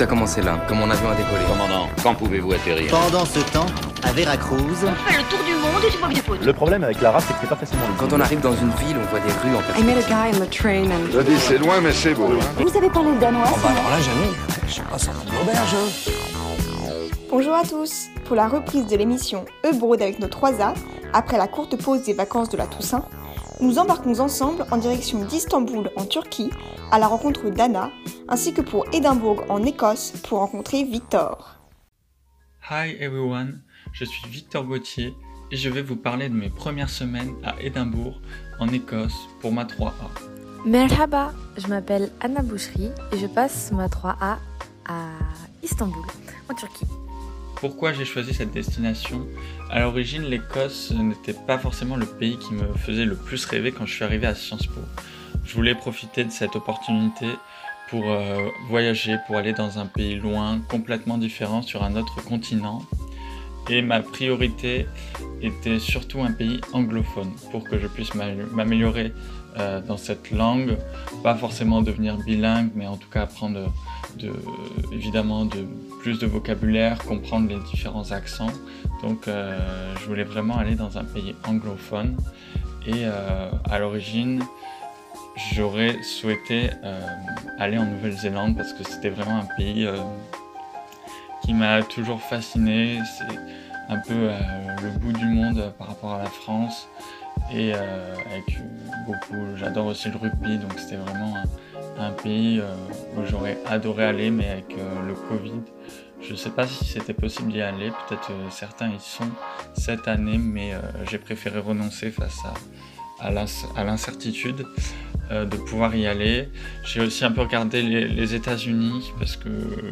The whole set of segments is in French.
Tout a commencé là, quand mon avion a décollé. Commandant, quand pouvez-vous atterrir Pendant ce temps, à Veracruz, On fait le tour du monde et tu vois bien faute. Le problème avec la race, c'est que c'est pas facilement lisible. Quand on arrive dans une ville, on voit des rues en I perspective. met a guy on the train and Je dis, c'est loin, mais c'est beau. hein. Vous savez parler danois Bonjour à tous Pour la reprise de l'émission Ebrod avec nos 3A, après la courte pause des vacances de la Toussaint, nous embarquons ensemble en direction d'Istanbul en Turquie à la rencontre d'Anna, ainsi que pour Édimbourg en Écosse pour rencontrer Victor. Hi everyone, je suis Victor Gauthier et je vais vous parler de mes premières semaines à Édimbourg, en Écosse, pour ma 3A. Merhaba, je m'appelle Anna Boucherie et je passe ma 3A à Istanbul, en Turquie. Pourquoi j'ai choisi cette destination À l'origine, l'Écosse n'était pas forcément le pays qui me faisait le plus rêver quand je suis arrivé à Sciences Po. Je voulais profiter de cette opportunité pour euh, voyager, pour aller dans un pays loin, complètement différent, sur un autre continent. Et ma priorité était surtout un pays anglophone pour que je puisse m'a- m'améliorer euh, dans cette langue, pas forcément devenir bilingue, mais en tout cas apprendre de, évidemment de plus de vocabulaire, comprendre les différents accents. Donc euh, je voulais vraiment aller dans un pays anglophone. Et euh, à l'origine, j'aurais souhaité euh, aller en Nouvelle-Zélande parce que c'était vraiment un pays qui m'a toujours fasciné. C'est un peu le bout du monde par rapport à la France. Et euh, avec beaucoup, j'adore aussi le rugby, donc c'était vraiment un, pays euh, où j'aurais adoré aller, mais avec euh, le Covid, je ne sais pas si c'était possible d'y aller. Peut-être certains y sont cette année, mais j'ai préféré renoncer face à, l'incertitude de pouvoir y aller. J'ai aussi un peu regardé les, les États-Unis parce que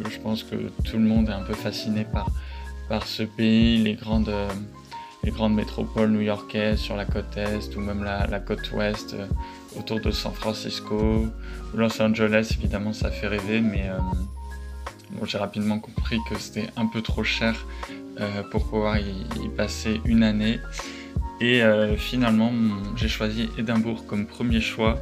je pense que tout le monde est un peu fasciné par, par ce pays, les grandes, les grandes métropoles new-yorkaises sur la côte est ou même la, côte ouest euh, autour de San Francisco Los Angeles. Évidemment, ça fait rêver, mais euh, j'ai rapidement compris que c'était un peu trop cher euh, pour pouvoir y, y passer une année. Et finalement, j'ai choisi Édimbourg comme premier choix.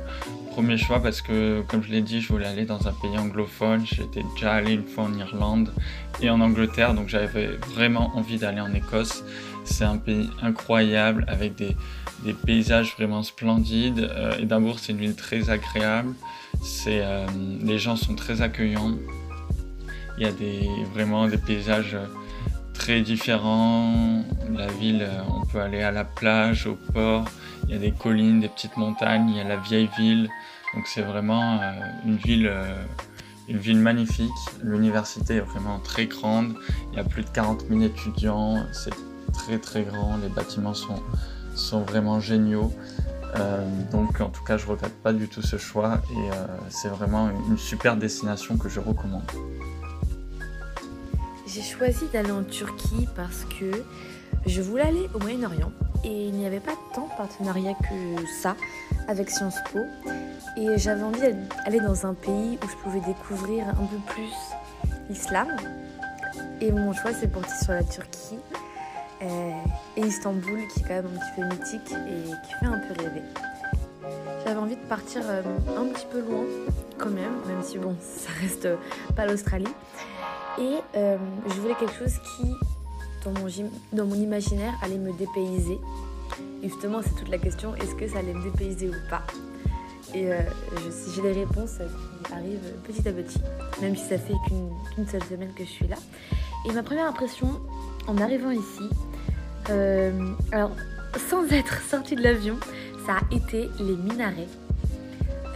Premier choix parce que, comme je l'ai dit, je voulais aller dans un pays anglophone. J'étais déjà allé une fois en Irlande et en Angleterre, donc j'avais vraiment envie d'aller en Écosse. C'est un pays incroyable avec des, paysages vraiment splendides. Euh, Édimbourg, c'est une ville très agréable. Euh, les gens sont très accueillants. Il y a vraiment des paysages euh, très différents. La ville, euh, on peut aller à la plage, au port. Il y a des collines, des petites montagnes. Il y a la vieille ville. Donc c'est vraiment une ville, une ville magnifique. L'université est vraiment très grande. Il y a plus de 40 000 étudiants. Très très grand. Les bâtiments sont, sont vraiment géniaux. Euh, donc en tout cas, je regrette pas du tout ce choix et euh, c'est vraiment une super destination que je recommande. J'ai choisi d'aller en Turquie parce que je voulais aller au Moyen-Orient et il n'y avait pas tant de partenariat que ça avec Sciences Po. Et j'avais envie d'aller dans un pays où je pouvais découvrir un peu plus l'islam. Et mon choix s'est porté sur la Turquie et Istanbul qui est quand même un petit peu mythique et qui fait un peu rêver. J'avais envie de partir euh, un petit peu loin quand même, même si bon, ça reste euh, pas l'Australie. Et euh, je voulais quelque chose qui, dans mon, imaginaire, allait me dépayser. Et justement, c'est toute la question, est-ce que ça allait me dépayser ou pas? Et euh, si j'ai les réponses euh, qui arrivent petit à petit, même si ça fait qu'une seule semaine que je suis là. Et ma première impression, en arrivant ici, euh, alors sans être sortie de l'avion, ça a été les minarets.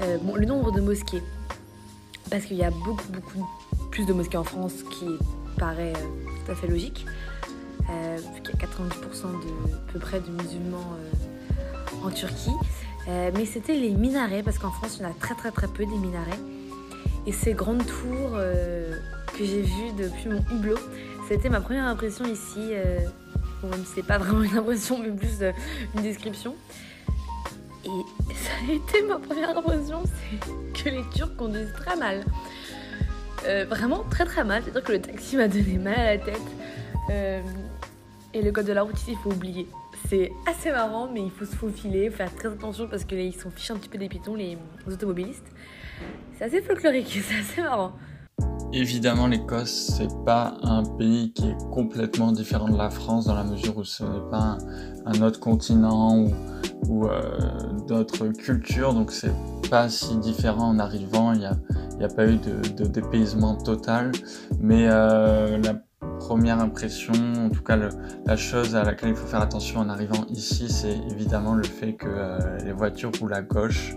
Euh, bon, le nombre de mosquées, parce qu'il y a beaucoup, beaucoup plus de mosquées en France, qui paraît euh, tout à fait logique, euh, qu'il y a 90% de à peu près de musulmans en Turquie. Mais c'était les minarets, parce qu'en France, il y en a très très très peu des minarets. Et ces grandes tours que j'ai vues depuis mon hublot, c'était ma première impression ici. Même si c'est pas vraiment une impression, mais plus euh, une description. Et ça a été ma première impression, c'est que les Turcs conduisent très mal. Euh, vraiment très très mal, c'est-à-dire que le taxi m'a donné mal à la tête. Euh, et le code de la route ici, il faut oublier. C'est assez marrant, mais il faut se faufiler, faire très attention parce qu'ils sont fichés un petit peu des pitons, les automobilistes. C'est assez folklorique, c'est assez marrant. Évidemment, l'Écosse, c'est pas un pays qui est complètement différent de la France dans la mesure où ce n'est pas un, autre continent ou, euh, d'autres cultures, donc c'est pas si différent en arrivant. Il n'y a, a, pas eu de, dépaysement total, mais euh, la première impression, en tout cas la chose à laquelle il faut faire attention en arrivant ici, c'est évidemment le fait que euh, les voitures roulent à gauche.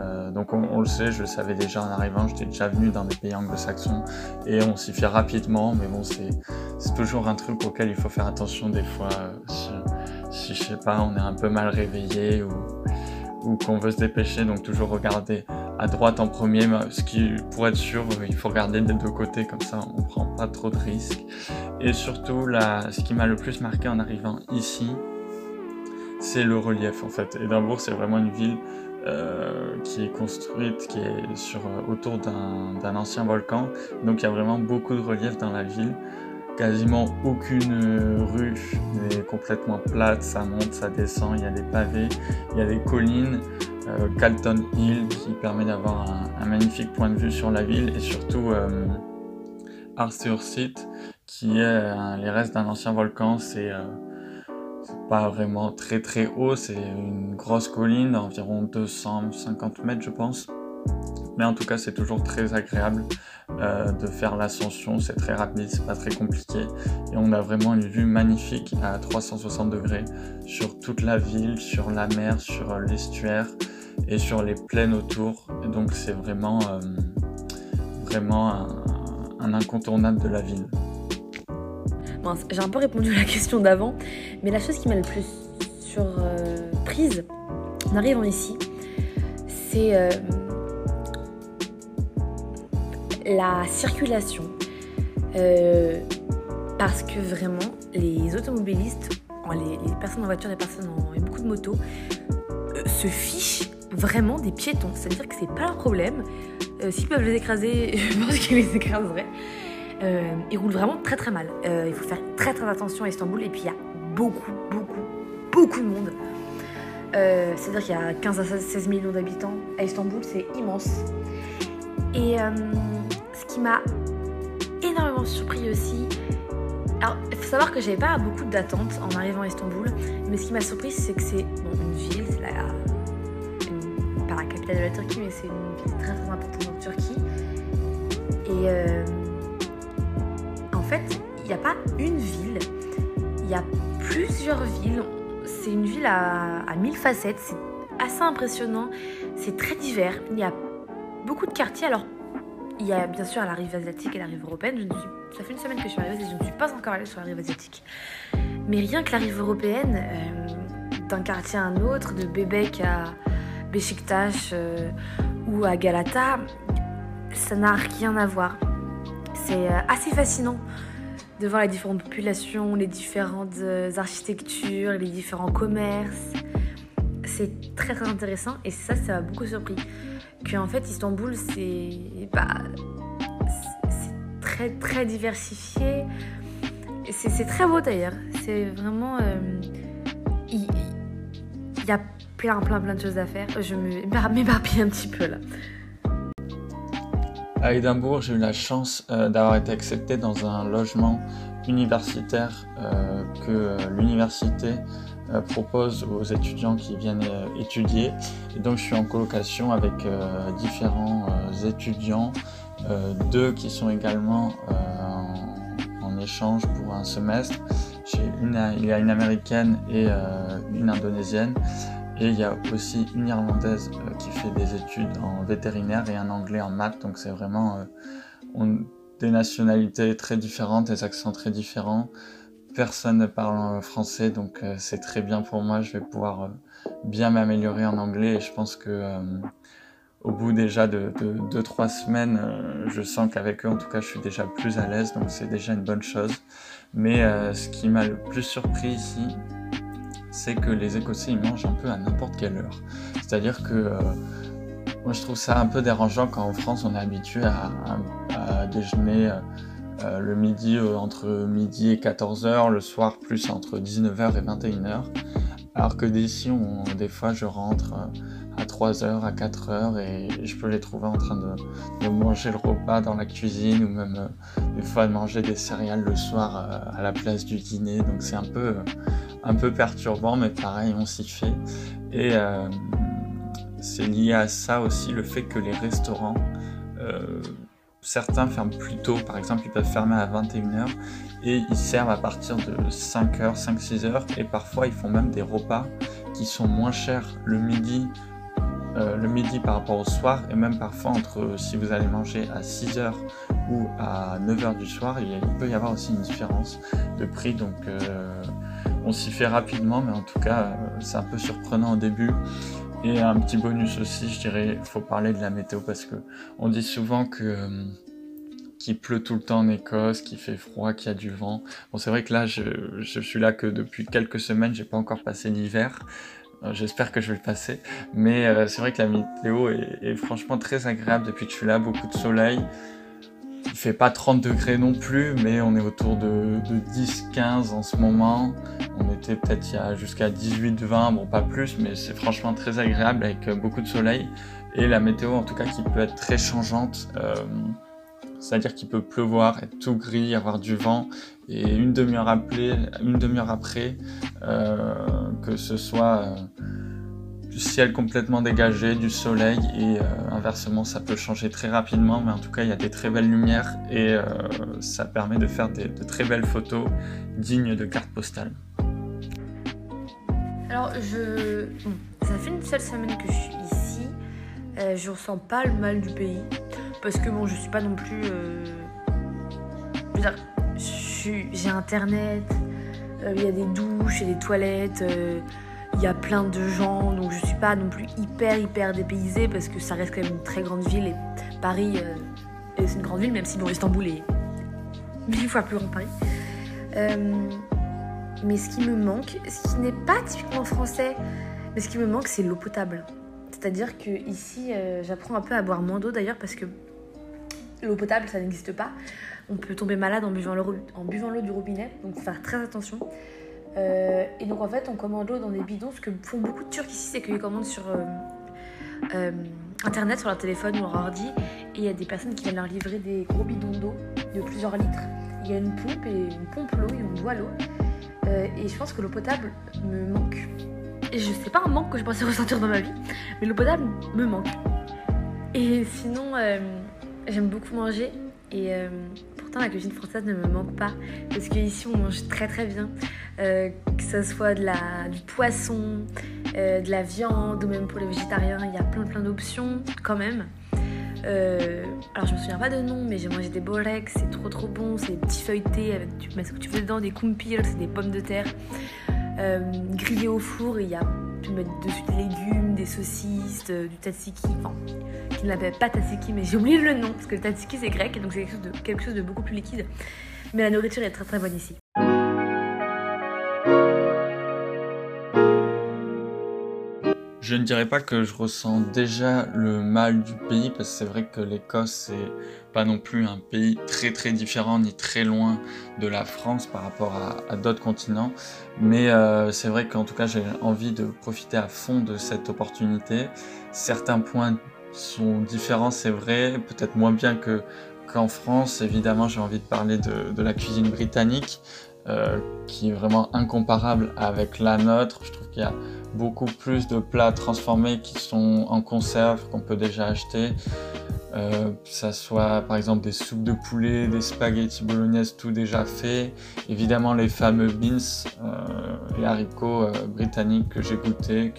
Euh, donc on, le sait, je le savais déjà en arrivant, j'étais déjà venu dans des pays anglo-saxons et on s'y fait rapidement, mais bon c'est toujours un truc auquel il faut faire attention des fois si, si je sais pas, on est un peu mal réveillé ou, qu'on veut se dépêcher, donc toujours regarder à droite en premier, ce qui, pour être sûr, il faut regarder des deux côtés, comme ça on prend pas trop de risques. Et surtout, là, ce qui m'a le plus marqué en arrivant ici, c'est le relief en fait. Édimbourg, c'est vraiment une ville euh, qui est construite, qui est sur, euh, autour d'un ancien volcan, donc il y a vraiment beaucoup de relief dans la ville. Quasiment aucune rue n'est complètement plate, ça monte, ça descend, il y a des pavés, il y a des collines, euh, Calton Hill qui permet d'avoir un, magnifique point de vue sur la ville. Et surtout euh, Arthur qui est les restes d'un ancien volcan, euh, pas vraiment très très haut, c'est une grosse colline d'environ 250 mètres je pense. Mais en tout cas, c'est toujours très agréable euh, de faire l'ascension. C'est très rapide, c'est pas très compliqué. Et on a vraiment une vue magnifique à 360 degrés sur toute la ville, sur la mer, sur l'estuaire et sur les plaines autour. Donc, c'est vraiment, euh, vraiment un, incontournable de la ville. J'ai un peu répondu à la question d'avant, mais la chose qui m'a le plus surprise en arrivant ici, c'est la circulation. Euh, parce que vraiment, les automobilistes, les, personnes en voiture, les personnes en beaucoup de motos, euh, se fichent vraiment des piétons. C'est-à-dire que c'est pas leur problème. Euh, s'ils peuvent les écraser, je pense qu'ils les écraseraient. Ils roulent vraiment très très mal. il faut faire très très attention à Istanbul. Et puis il y a beaucoup, beaucoup, beaucoup de monde. C'est-à-dire qu'il y a 15 à 16 millions d'habitants à Istanbul, c'est immense. Et qui m'a énormément surpris aussi. Alors, il faut savoir que j'avais pas beaucoup d'attentes en arrivant à Istanbul, mais ce qui m'a surpris, c'est que c'est une ville, c'est pas la capitale de la Turquie, mais c'est une ville très très importante en Turquie. Et n'y a pas une ville, il y a plusieurs villes. C'est une ville à, à mille facettes, c'est assez impressionnant, c'est très divers. Il y a beaucoup de quartiers, alors il y a bien sûr la rive asiatique et la rive européenne. Je ne suis... Ça fait une semaine que je suis arrivée et je ne suis pas encore allée sur la rive asiatique. Mais rien que la rive européenne, euh, d'un quartier à un autre, de Bebek à Beşiktaş euh, ou à Galata, ça n'a rien à voir. C'est euh, assez fascinant de voir les différentes populations, les différentes architectures, les différents commerces. C'est très très intéressant et ça, ça m'a beaucoup surpris en fait Istanbul c'est bah, très très diversifié. C'est très beau d'ailleurs. C'est vraiment euh, il y, a plein plein plein de choses à faire. Je m'éparpille un petit peu là. À Édimbourg, j'ai eu la chance euh, d'avoir été accepté dans un logement universitaire euh, que l'université euh, propose aux étudiants qui viennent étudier. Et donc je suis en colocation avec différents étudiants, deux qui sont également en, échange pour un semestre. Il y a une américaine et une indonésienne. Et il y a aussi une Irlandaise qui fait des études en vétérinaire et un Anglais en maths. Donc c'est vraiment des nationalités très différentes, des accents très différents personne ne parle français, donc euh, c'est très bien pour moi. Je vais pouvoir euh, bien m'améliorer en anglais et je pense que euh, au bout déjà de 2-3 semaines, je sens qu'avec eux, en tout cas, je suis déjà plus à l'aise, donc c'est déjà une bonne chose. Mais ce qui m'a le plus surpris ici, c'est que les Écossais, ils mangent un peu à n'importe quelle heure. C'est-à-dire que moi, je trouve ça un peu dérangeant quand en France, on est habitué à, déjeuner euh, le midi euh, entre midi et 14h, le soir plus entre 19h et 21h. Alors que d'ici, des fois, je rentre euh, à 3h, à 4h et je peux les trouver en train de, manger le repas dans la cuisine ou même euh, des fois de manger des céréales le soir euh, à la place du dîner. Donc c'est un peu, un peu perturbant, mais pareil, on s'y fait. Et euh, c'est lié à ça aussi le fait que les restaurants, certains ferment plus tôt, par exemple ils peuvent fermer à 21h et ils servent à partir de 5h, 5-6h et parfois ils font même des repas qui sont moins chers. Le midi euh, le midi par rapport au soir et même parfois entre si vous allez manger à 6h ou à 9h du soir il, peut y avoir aussi une différence de prix. Donc euh, on s'y fait rapidement mais en tout cas euh, c'est un peu surprenant au début et un petit bonus aussi je dirais il faut parler de la météo parce que on dit souvent que qu'il pleut tout le temps en Écosse, qu'il fait froid, qu'il y a du vent. Bon, c'est vrai que là, je, suis là que depuis quelques semaines, j'ai pas encore passé l'hiver. Euh, j'espère que je vais le passer. Mais euh, c'est vrai que la météo est, franchement très agréable depuis que je suis là. Beaucoup de soleil. Il fait pas 30 degrés non plus, mais on est autour de, 10-15 en ce moment. On était peut-être jusqu'à 18-20, bon pas plus, mais c'est franchement très agréable avec euh, beaucoup de soleil. Et la météo en tout cas qui peut être très changeante. C'est-à-dire qu'il peut pleuvoir, être tout gris, avoir du vent, et une demi-heure après, une demi-heure après euh, que ce soit euh, du ciel complètement dégagé, du soleil, et euh, inversement, ça peut changer très rapidement, mais en tout cas, il y a des très belles lumières, et ça permet de faire de très belles photos dignes de cartes postales. Alors, je... ça fait une seule semaine que je suis ici. je ressens pas le mal du pays. Parce que bon, je suis pas non plus. Euh... J'ai internet, euh, il y a des douches, a des toilettes, euh, il y a plein de gens, donc je suis pas non plus hyper hyper dépaysée parce que ça reste quand même une très grande ville et Paris, euh, c'est une grande ville, même si bon, Istanbul est mille fois plus grand que Paris. mais ce qui me manque, ce qui n'est pas typiquement français, mais ce qui me manque, c'est l'eau potable. C'est-à-dire que ici, j'apprends un peu à boire moins d'eau d'ailleurs parce que L'eau potable, ça n'existe pas. On peut tomber malade en buvant l'eau du robinet, donc faut faire très attention. Euh, et donc en fait, on commande l'eau dans des bidons. Ce que font beaucoup de Turcs ici, c'est qu'ils commandent sur euh, euh, internet, sur leur téléphone ou leur ordi. Et il y a des personnes qui viennent leur livrer des gros bidons d'eau de plusieurs litres. Il y a une pompe et on pompe l'eau et on boit l'eau. et je pense que l'eau potable me manque. Et je sais pas un manque que je pensais ressentir dans ma vie, mais l'eau potable me manque. Et sinon, J'aime beaucoup manger et euh, pourtant la cuisine française ne me manque pas parce qu'ici on mange très très bien. Euh, que ce soit de la, du poisson, euh, de la viande ou même pour les végétariens, il y a plein plein d'options quand même. alors je me souviens pas de nom mais j'ai mangé des boreks, c'est trop trop bon, c'est des petits feuilletés avec tu mets ce que tu veux dedans, des kumpir, c'est des pommes de terre grillées au four il y a tu mets dessus des légumes, des saucisses, du tzatziki, enfin qui ne l'appelle pas tzatziki, mais j'ai oublié le nom, parce que le tzatziki c'est grec, et donc c'est quelque, quelque chose de beaucoup plus liquide. Mais la nourriture est très très bonne ici. Je ne dirais pas que je ressens déjà le mal du pays, parce que c'est vrai que l'Écosse, c'est pas non plus un pays très très différent ni très loin de la France par rapport à, d'autres continents. Mais euh, c'est vrai qu'en tout cas, j'ai envie de profiter à fond de cette opportunité. Certains points sont différents, c'est vrai, peut-être moins bien que qu'en France. Évidemment, j'ai envie de parler de, la cuisine britannique, euh, qui est vraiment incomparable avec la nôtre. Je trouve qu'il y a beaucoup plus de plats transformés qui sont en conserve qu'on peut déjà acheter. Euh, ça soit par exemple des soupes de poulet, des spaghettis bolognaises, tout déjà fait. Évidemment les fameux beans, euh, les haricots euh, britanniques que j'ai goûté,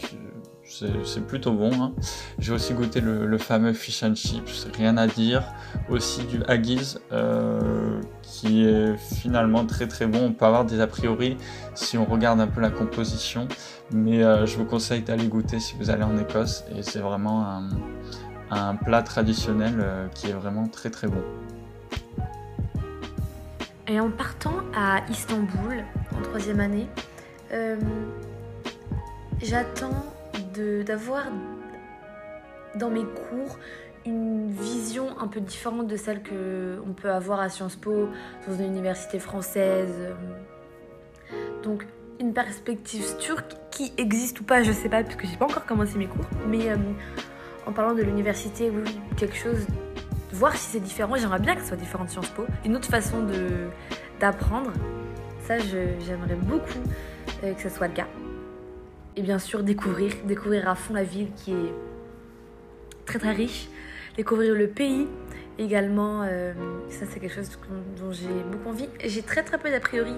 c'est plutôt bon. Hein. J'ai aussi goûté le, fameux fish and chips, rien à dire. Aussi du haggis, euh, qui est finalement très très bon. On peut avoir des a priori si on regarde un peu la composition, mais euh, je vous conseille d'aller goûter si vous allez en Écosse. Et c'est vraiment un, plat traditionnel euh, qui est vraiment très très bon. Et en partant à Istanbul en troisième année, j'attends d'avoir dans mes cours une vision un peu différente de celle qu'on peut avoir à Sciences Po, dans une université française. Donc une perspective turque Turquie existe ou pas, je sais pas, parce que j'ai pas encore commencé mes cours. Mais euh, en parlant de l'université, oui, quelque chose, voir si c'est différent. J'aimerais bien que ce soit différent de Sciences Po. Une autre façon de d'apprendre. Ça, j'aimerais beaucoup euh, que ce soit le cas. Et bien sûr, découvrir, découvrir à fond la ville qui est très très riche, découvrir le pays également. euh, ça, c'est quelque chose dont j'ai beaucoup envie. J'ai très très peu d'a priori,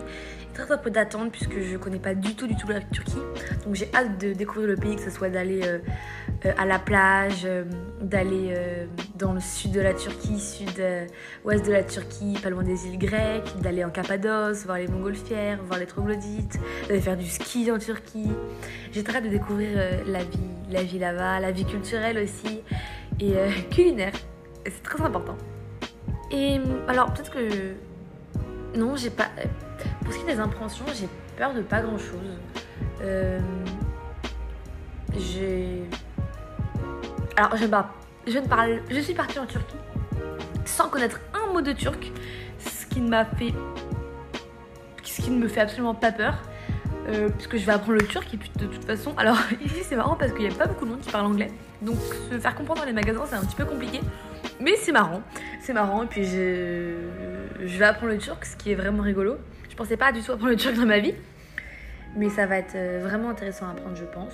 très très peu d'attentes puisque je connais pas du tout du tout la Turquie. Donc j'ai hâte de découvrir le pays, que ce soit d'aller euh, euh, à la plage, d'aller dans le sud de la Turquie, sud-ouest de la Turquie, pas loin des îles grecques, d'aller en Cappadoce, voir les montgolfières, voir les troglodytes, d'aller faire du ski en Turquie. J'ai très hâte de découvrir la vie, la vie là-bas, la vie culturelle aussi et culinaire. C'est très important. Et euh, alors peut-être que non, j'ai pas. Pour ce qui est des impressions, j'ai peur de pas grand-chose. Euh, j'ai. Alors je, bah, je ne parle. Je suis partie en Turquie sans connaître un mot de turc, ce qui ne m'a fait. Ce qui ne me fait absolument pas peur. euh, puisque je vais apprendre le turc et puis de toute façon, alors ici c'est marrant parce qu'il n'y a pas beaucoup de monde qui parle anglais, donc se faire comprendre dans les magasins c'est un petit peu compliqué, mais c'est marrant, c'est marrant et puis je, vais apprendre le turc, ce qui est vraiment rigolo. Je pensais pas du tout apprendre le turc dans ma vie, mais ça va être euh, vraiment intéressant à apprendre je pense.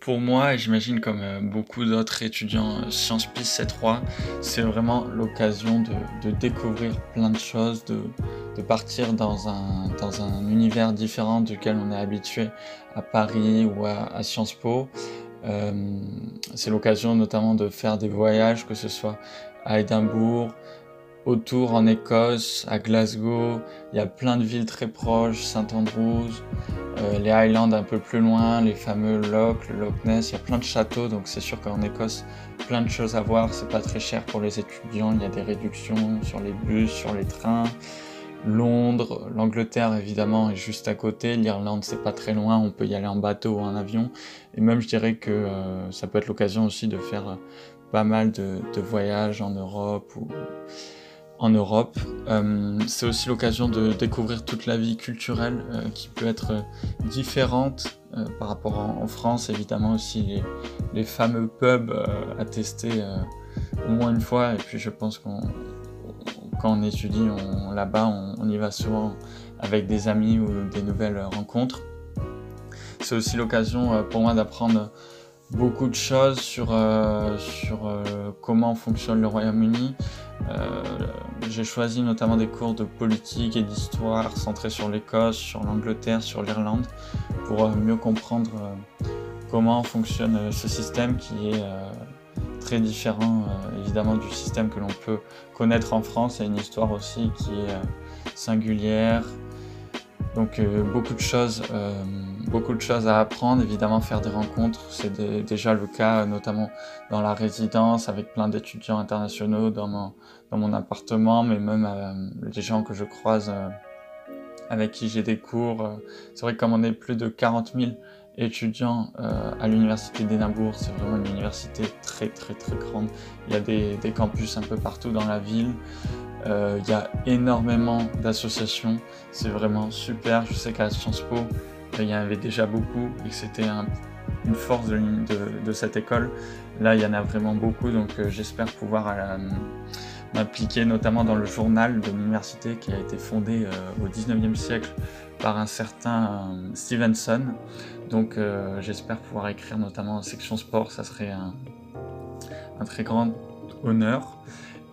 Pour moi, et j'imagine comme euh, beaucoup d'autres étudiants euh, Sciences P C3, c'est vraiment l'occasion de, découvrir plein de choses, de, partir dans un, dans un univers différent duquel on est habitué à Paris ou à Sciences Po. Euh, c'est l'occasion notamment de faire des voyages, que ce soit à Édimbourg, autour en Écosse, à Glasgow. Il y a plein de villes très proches, Saint Andrews, euh, les Highlands un peu plus loin, les fameux Loch, Loch Ness. Il y a plein de châteaux, donc c'est sûr qu'en Écosse, plein de choses à voir. C'est pas très cher pour les étudiants. Il y a des réductions sur les bus, sur les trains. Londres, l'Angleterre évidemment est juste à côté, l'Irlande c'est pas très loin, on peut y aller en bateau ou en avion, et même je dirais que euh, ça peut être l'occasion aussi de faire euh, pas mal de, voyages en Europe ou en Europe. Euh, c'est aussi l'occasion de découvrir toute la vie culturelle qui peut être différente par rapport en, France, évidemment aussi les, fameux pubs à tester au moins une fois, et puis je pense qu'on quand on étudie là-bas, on, y va souvent avec des amis ou des nouvelles rencontres. C'est aussi l'occasion euh, pour moi d'apprendre beaucoup de choses sur, euh, euh, comment fonctionne le Royaume-Uni. J'ai choisi notamment des cours de politique et d'histoire centrés sur l'Écosse, sur l'Angleterre, sur l'Irlande, pour mieux comprendre comment fonctionne ce système qui est très différent euh, évidemment du système que l'on peut connaître en France. A une histoire aussi qui est euh, singulière. Donc euh, beaucoup de choses, beaucoup de choses à apprendre. Évidemment, faire des rencontres, c'est dé- déjà le cas, notamment dans la résidence, avec plein d'étudiants internationaux dans mon, dans mon appartement, mais même les gens que je croise, avec qui j'ai des cours. c'est vrai que comme on est plus de 40 000 étudiants euh, à l'université d'Édimbourg, c'est vraiment une université très très très grande. Il y a des, des campus un peu partout dans la ville. Euh, il y a énormément d'associations. C'est vraiment super. Je sais qu'à Sciences Po, il y en avait déjà beaucoup et que c'était un- une force de, de- cette école. Là, il y en a vraiment beaucoup, donc euh, j'espère pouvoir euh, m'impliquer notamment dans le journal de l'université qui a été fondé euh, au 19e siècle par un certain euh, Stevenson. Donc euh, j'espère pouvoir écrire notamment en section sport, ça serait un, très grand honneur.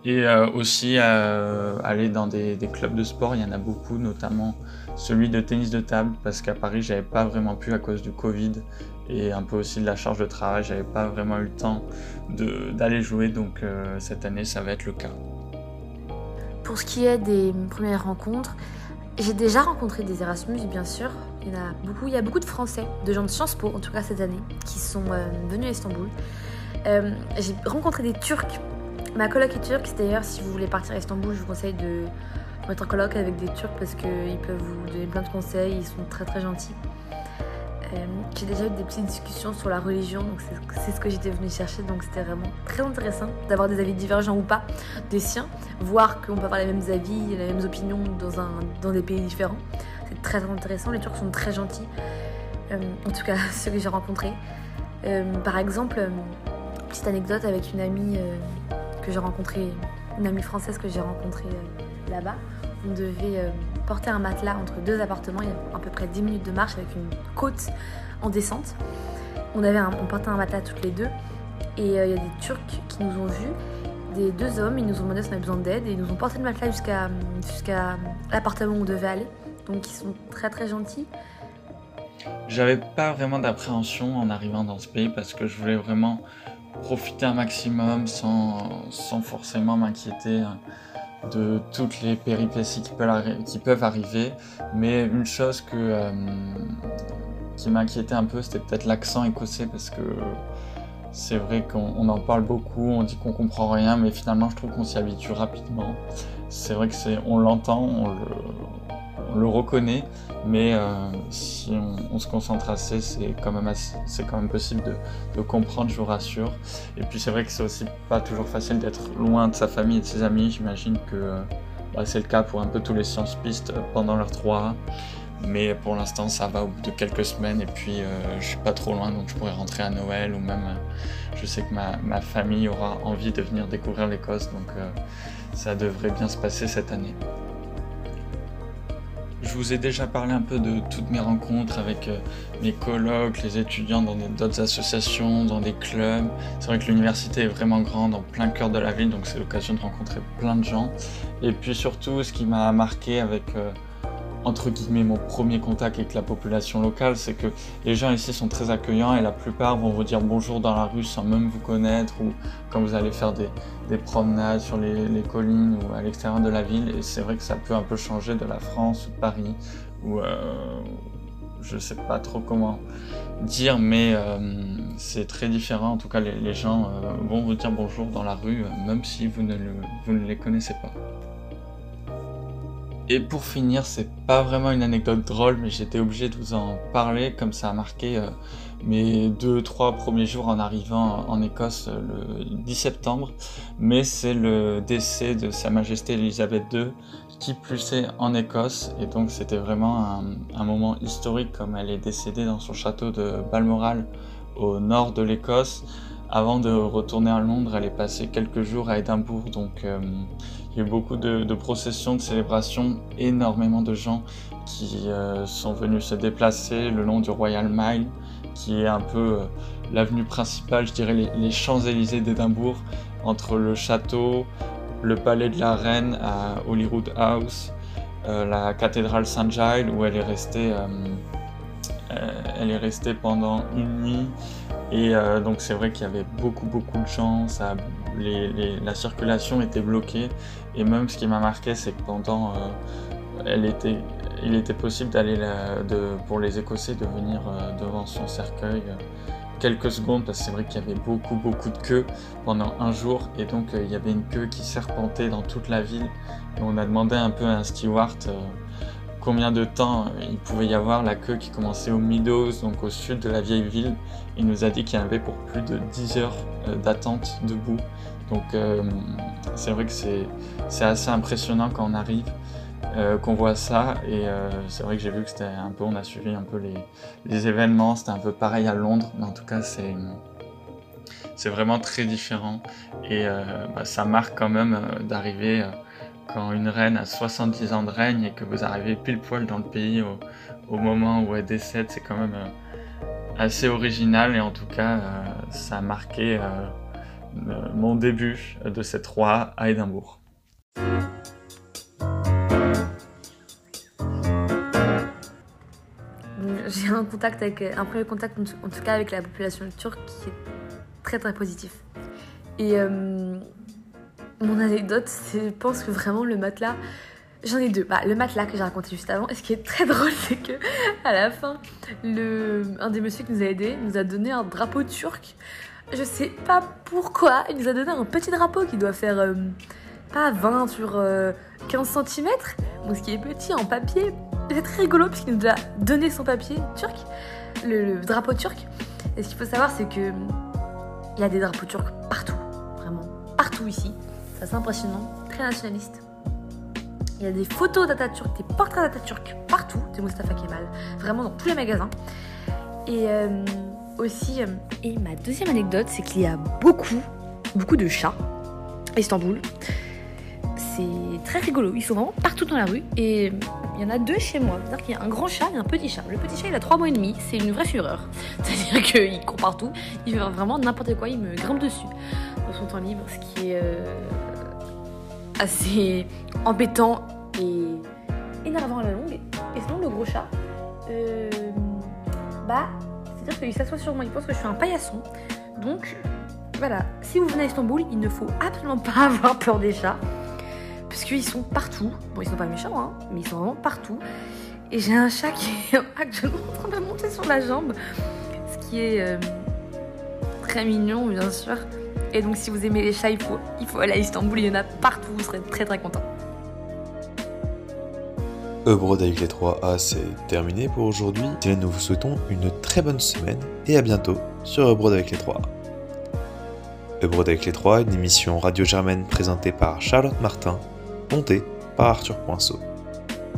Et euh, aussi euh, aller dans des, des clubs de sport, il y en a beaucoup, notamment celui de tennis de table, parce qu'à Paris, j'avais pas vraiment pu à cause du Covid et un peu aussi de la charge de travail, j'avais pas vraiment eu le temps d'aller jouer, donc cette année, ça va être le cas. Pour ce qui est des premières rencontres, j'ai déjà rencontré des Erasmus, bien sûr. Il y a beaucoup. De Français, de gens de Sciences Po, en tout cas cette année, qui sont euh, venus à Istanbul. Euh, j'ai rencontré des Turcs. Ma coloc est turque. D'ailleurs, si vous voulez partir à Istanbul, je vous conseille de mettre en coloc avec des Turcs parce qu'ils peuvent vous donner plein de conseils. Ils sont très très gentils. Euh, j'ai déjà eu des petites discussions sur la religion, donc c'est ce que j'étais venue chercher. Donc c'était vraiment très intéressant d'avoir des avis divergents ou pas des siens, voir qu'on peut avoir les mêmes avis, les mêmes opinions dans des pays différents. Très intéressant. Les Turcs sont très gentils. Euh, en tout cas, ceux que j'ai rencontrés. Euh, par exemple, euh, petite anecdote avec une amie que j'ai rencontrée, une amie française que j'ai rencontrée là-bas. On devait porter un matelas entre deux appartements, il y a à peu près 10 minutes de marche avec une côte en descente. On, avait on portait un matelas toutes les deux et il y a des Turcs qui nous ont vus des deux hommes, ils nous ont demandé si on avait besoin d'aide et ils nous ont porté le matelas jusqu'à jusqu'à l'appartement où on devait aller. Donc ils sont très très gentils. J'avais pas vraiment d'appréhension en arrivant dans ce pays parce que je voulais vraiment profiter un maximum sans, sans forcément m'inquiéter hein, de toutes les péripéties qui peuvent, arriver. Mais une chose que, euh, qui m'inquiétait un peu, c'était peut-être l'accent écossais parce que c'est vrai qu'on en parle beaucoup, on dit qu'on comprend rien, mais finalement je trouve qu'on s'y habitue rapidement. C'est vrai que on l'entend, on le, reconnaît, mais euh, si on, se concentre assez, c'est quand même possible de, comprendre, je vous rassure. Et puis c'est vrai que c'est aussi pas toujours facile d'être loin de sa famille et de ses amis. J'imagine que euh, bah, c'est le cas pour un peu tous les sciences pistes pendant leur 3 mais pour l'instant, ça va au bout de quelques semaines et puis euh, je suis pas trop loin donc je pourrais rentrer à Noël ou même euh, je sais que ma, famille aura envie de venir découvrir l'Écosse donc euh, ça devrait bien se passer cette année. Je vous ai déjà parlé un peu de toutes mes rencontres avec mes colloques, les étudiants dans d'autres associations, dans des clubs. C'est vrai que l'université est vraiment grande, en plein cœur de la ville, donc c'est l'occasion de rencontrer plein de gens. Et puis surtout, ce qui m'a marqué avec entre guillemets mon premier contact avec la population locale, c'est que les gens ici sont très accueillants et la plupart vont vous dire bonjour dans la rue sans même vous connaître ou quand vous allez faire des, promenades sur les, collines ou à l'extérieur de la ville. Et c'est vrai que ça peut un peu changer de la France ou de Paris ou euh, je sais pas trop comment dire, mais euh, c'est très différent. En tout cas, les, gens euh, vont vous dire bonjour dans la rue même si ne, vous ne les connaissez pas. Et pour finir, c'est pas vraiment une anecdote drôle, mais j'étais obligé de vous en parler, comme ça a marqué euh, mes deux, trois premiers jours en arrivant en Écosse euh, le 10 septembre. Mais c'est le décès de Sa Majesté Elisabeth II qui plus en Écosse. Et donc c'était vraiment un, un, moment historique, comme elle est décédée dans son château de Balmoral au nord de l'Écosse. Avant de retourner à Londres, elle est passée quelques jours à Édimbourg, donc euh, il y a eu beaucoup de, processions, de célébrations, énormément de gens qui euh, sont venus se déplacer le long du Royal Mile, qui est un peu euh, l'avenue principale, je dirais les, Champs-Élysées d'Édimbourg, entre le château, le palais de la reine à Holyrood House, euh, la cathédrale Saint-Giles où elle est restée, elle est restée pendant une nuit. Et donc c'est vrai qu'il y avait beaucoup beaucoup de gens, la circulation était bloquée. Et même ce qui m'a marqué, c'est que pendant, euh, il était possible d'aller pour les Écossais de venir euh, devant son cercueil euh, quelques secondes parce que c'est vrai qu'il y avait beaucoup beaucoup de queues pendant un jour et donc il y avait une queue qui serpentait dans toute la ville et on a demandé un peu à un steward combien de temps il pouvait y avoir la queue qui commençait au Meadows, donc au sud de la vieille ville. Il nous a dit qu'il y avait pour plus de 10 heures d'attente debout. Donc euh, c'est vrai que c'est assez impressionnant quand on arrive, euh, qu'on voit ça. Et euh, c'est vrai que j'ai vu que c'était un peu, on a suivi un peu les, les événements, c'était un peu pareil à Londres, mais en tout cas c'est c'est vraiment très différent. Et bah, ça marque quand même d'arriver quand une reine a 70 ans de règne et que vous arrivez pile poil dans le pays au, moment où elle décède, c'est quand même assez original et en tout cas ça a marqué euh, mon début de cette roi à Édimbourg. J'ai un contact avec un premier contact en tout cas avec la population turque qui est très très positif. Et euh, mon anecdote, c'est je pense que vraiment le matelas, j'en ai deux. Bah, le matelas que j'ai raconté juste avant. Et ce qui est très drôle, c'est que à la fin, le, un des messieurs qui nous a aidés nous a donné un drapeau turc je sais pas pourquoi, il nous a donné un petit drapeau qui doit faire euh, pas 20 sur 15 euh, cm, donc ce qui est petit en papier. C'est très rigolo puisqu'il nous a donné son papier turc, le, drapeau turc. Et ce qu'il faut savoir, c'est que il y a des drapeaux turcs partout. C'est impressionnant, très nationaliste. Il y a des photos d'Atatürk, des portraits d'Atatürk partout, de Mustafa Kemal, vraiment dans tous les magasins. Et euh, aussi, euh, et ma deuxième anecdote, c'est qu'il y a beaucoup, beaucoup de chats à Istanbul. C'est très rigolo, ils sont vraiment partout dans la rue et il y en a deux chez moi. C'est-à-dire qu'il y a un grand chat et un petit chat. Le petit chat, il a trois mois et demi, c'est une vraie fureur. C'est-à-dire qu'il court partout, il fait vraiment n'importe quoi, il me grimpe dessus dans son temps libre, ce qui est euh, assez embêtant et énervant à la longue. Et sinon, le gros chat, euh, bah, c'est-à-dire qu'il s'assoit sur moi, il pense que je suis un paillasson. Donc, voilà, si vous venez à Istanbul, il ne faut absolument pas avoir peur des chats. Parce qu'ils sont partout. Bon, ils sont pas méchants, hein, mais ils sont vraiment partout. Et j'ai un chat qui est actuellement en train de monter sur la jambe. Ce qui est euh, très mignon, bien sûr. Et donc, si vous aimez les chats, il faut, il faut aller à Istanbul. Il y en a partout. Vous serez très très content. Ebrod avec les 3A, c'est terminé pour aujourd'hui. Nous vous souhaitons une très bonne semaine et à bientôt sur Ebrod avec les 3A. Ebrod avec les 3A, une émission radio germaine présentée par Charlotte Martin, montée par Arthur Poinceau.